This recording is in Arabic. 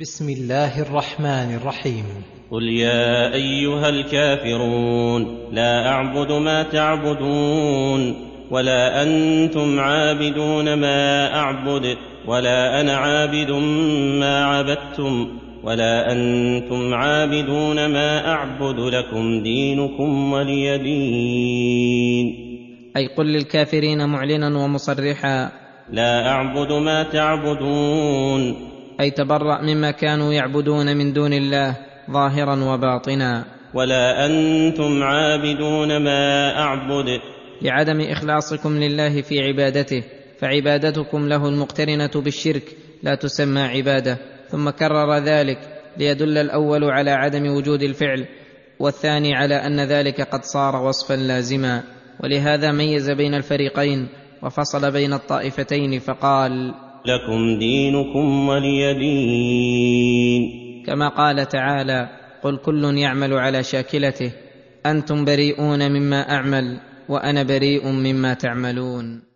بسم الله الرحمن الرحيم. قل يا أيها الكافرون لا أعبد ما تعبدون ولا أنتم عابدون ما أعبد ولا أنا عابد ما عبدتم ولا أنتم عابدون ما أعبد لكم دينكم ولي دين. أي قل للكافرين معلنا ومصرحا. لا أعبد ما تعبدون أي تبرأ مما كانوا يعبدون من دون الله ظاهرا وباطنا. ولا أنتم عابدون ما اعبد. لعدم إخلاصكم لله في عبادته فعبادتكم له المقترنة بالشرك لا تسمى عبادة. ثم كرر ذلك ليدل الأول على عدم وجود الفعل والثاني على أن ذلك قد صار وصفا لازما. ولهذا ميز بين الفريقين وفصل بين الطائفتين فقال لكم دينكم ولي دين. كما قال تعالى قل كل يعمل على شاكلته أنتم بريئون مما أعمل وأنا بريء مما تعملون.